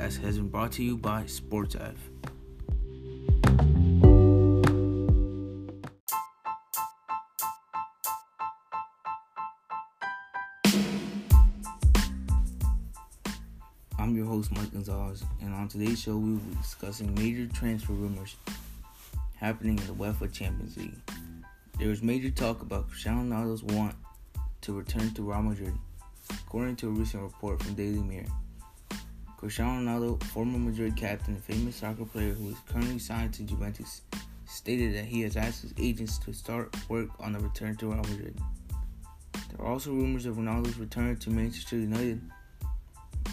podcast has been brought to you by Sports Ave. I'm your host, Mike Gonzalez, and on today's show, we will be discussing major transfer rumors happening in the UEFA Champions League. There was major talk about Cristiano Ronaldo's want to return to Real Madrid, according to a recent report from Daily Mirror. Cristiano Ronaldo, former Madrid captain and famous soccer player who is currently signed to Juventus, stated that he has asked his agents to start work on a return to Real Madrid. There are also rumors of Ronaldo's return to Manchester United,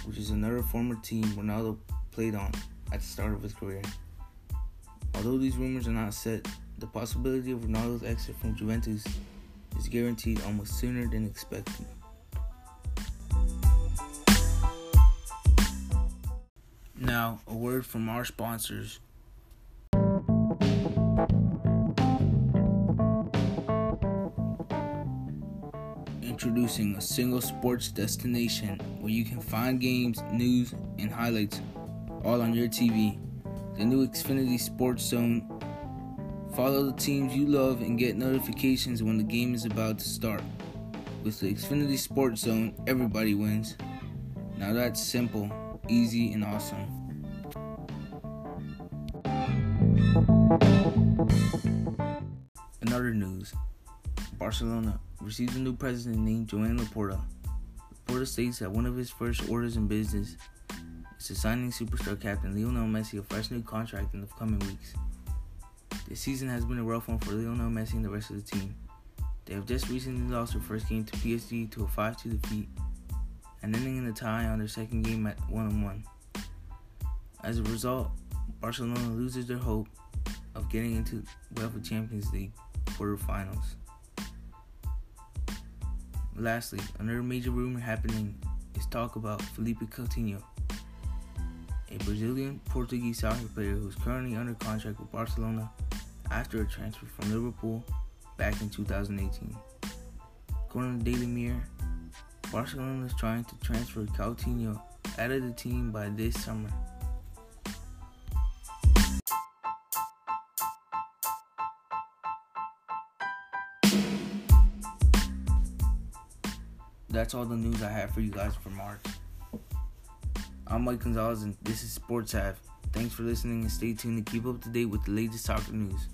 which is another former team Ronaldo played on at the start of his career. Although these rumors are not set, the possibility of Ronaldo's exit from Juventus is guaranteed almost sooner than expected. Now, a word from our sponsors. Introducing a single sports destination where you can find games, news, and highlights all on your TV. The new Xfinity Sports Zone. Follow the teams you love and get notifications when the game is about to start. With the Xfinity Sports Zone, everybody wins. Now that's simple easy, and awesome. Another news, Barcelona receives a new president named Joan Laporta. Laporta states that one of his first orders in business is to signing superstar captain Lionel Messi a fresh new contract in the coming weeks. This season has been a rough one for Lionel Messi and the rest of the team. They have just recently lost their first game to PSG to a 5-2 defeat and ending in a tie on their second game at 1 1. As a result, Barcelona loses their hope of getting into UEFA Champions League quarterfinals. Lastly, another major rumor happening is talk about Philippe Coutinho, a Brazilian Portuguese soccer player who is currently under contract with Barcelona after a transfer from Liverpool back in 2018. According to Daily Mirror, Barcelona is trying to transfer Coutinho out of the team by this summer. That's all the news I have for you guys for March. I'm Mike Gonzalez and this is Sports Ave. Thanks for listening and stay tuned to keep up to date with the latest soccer news.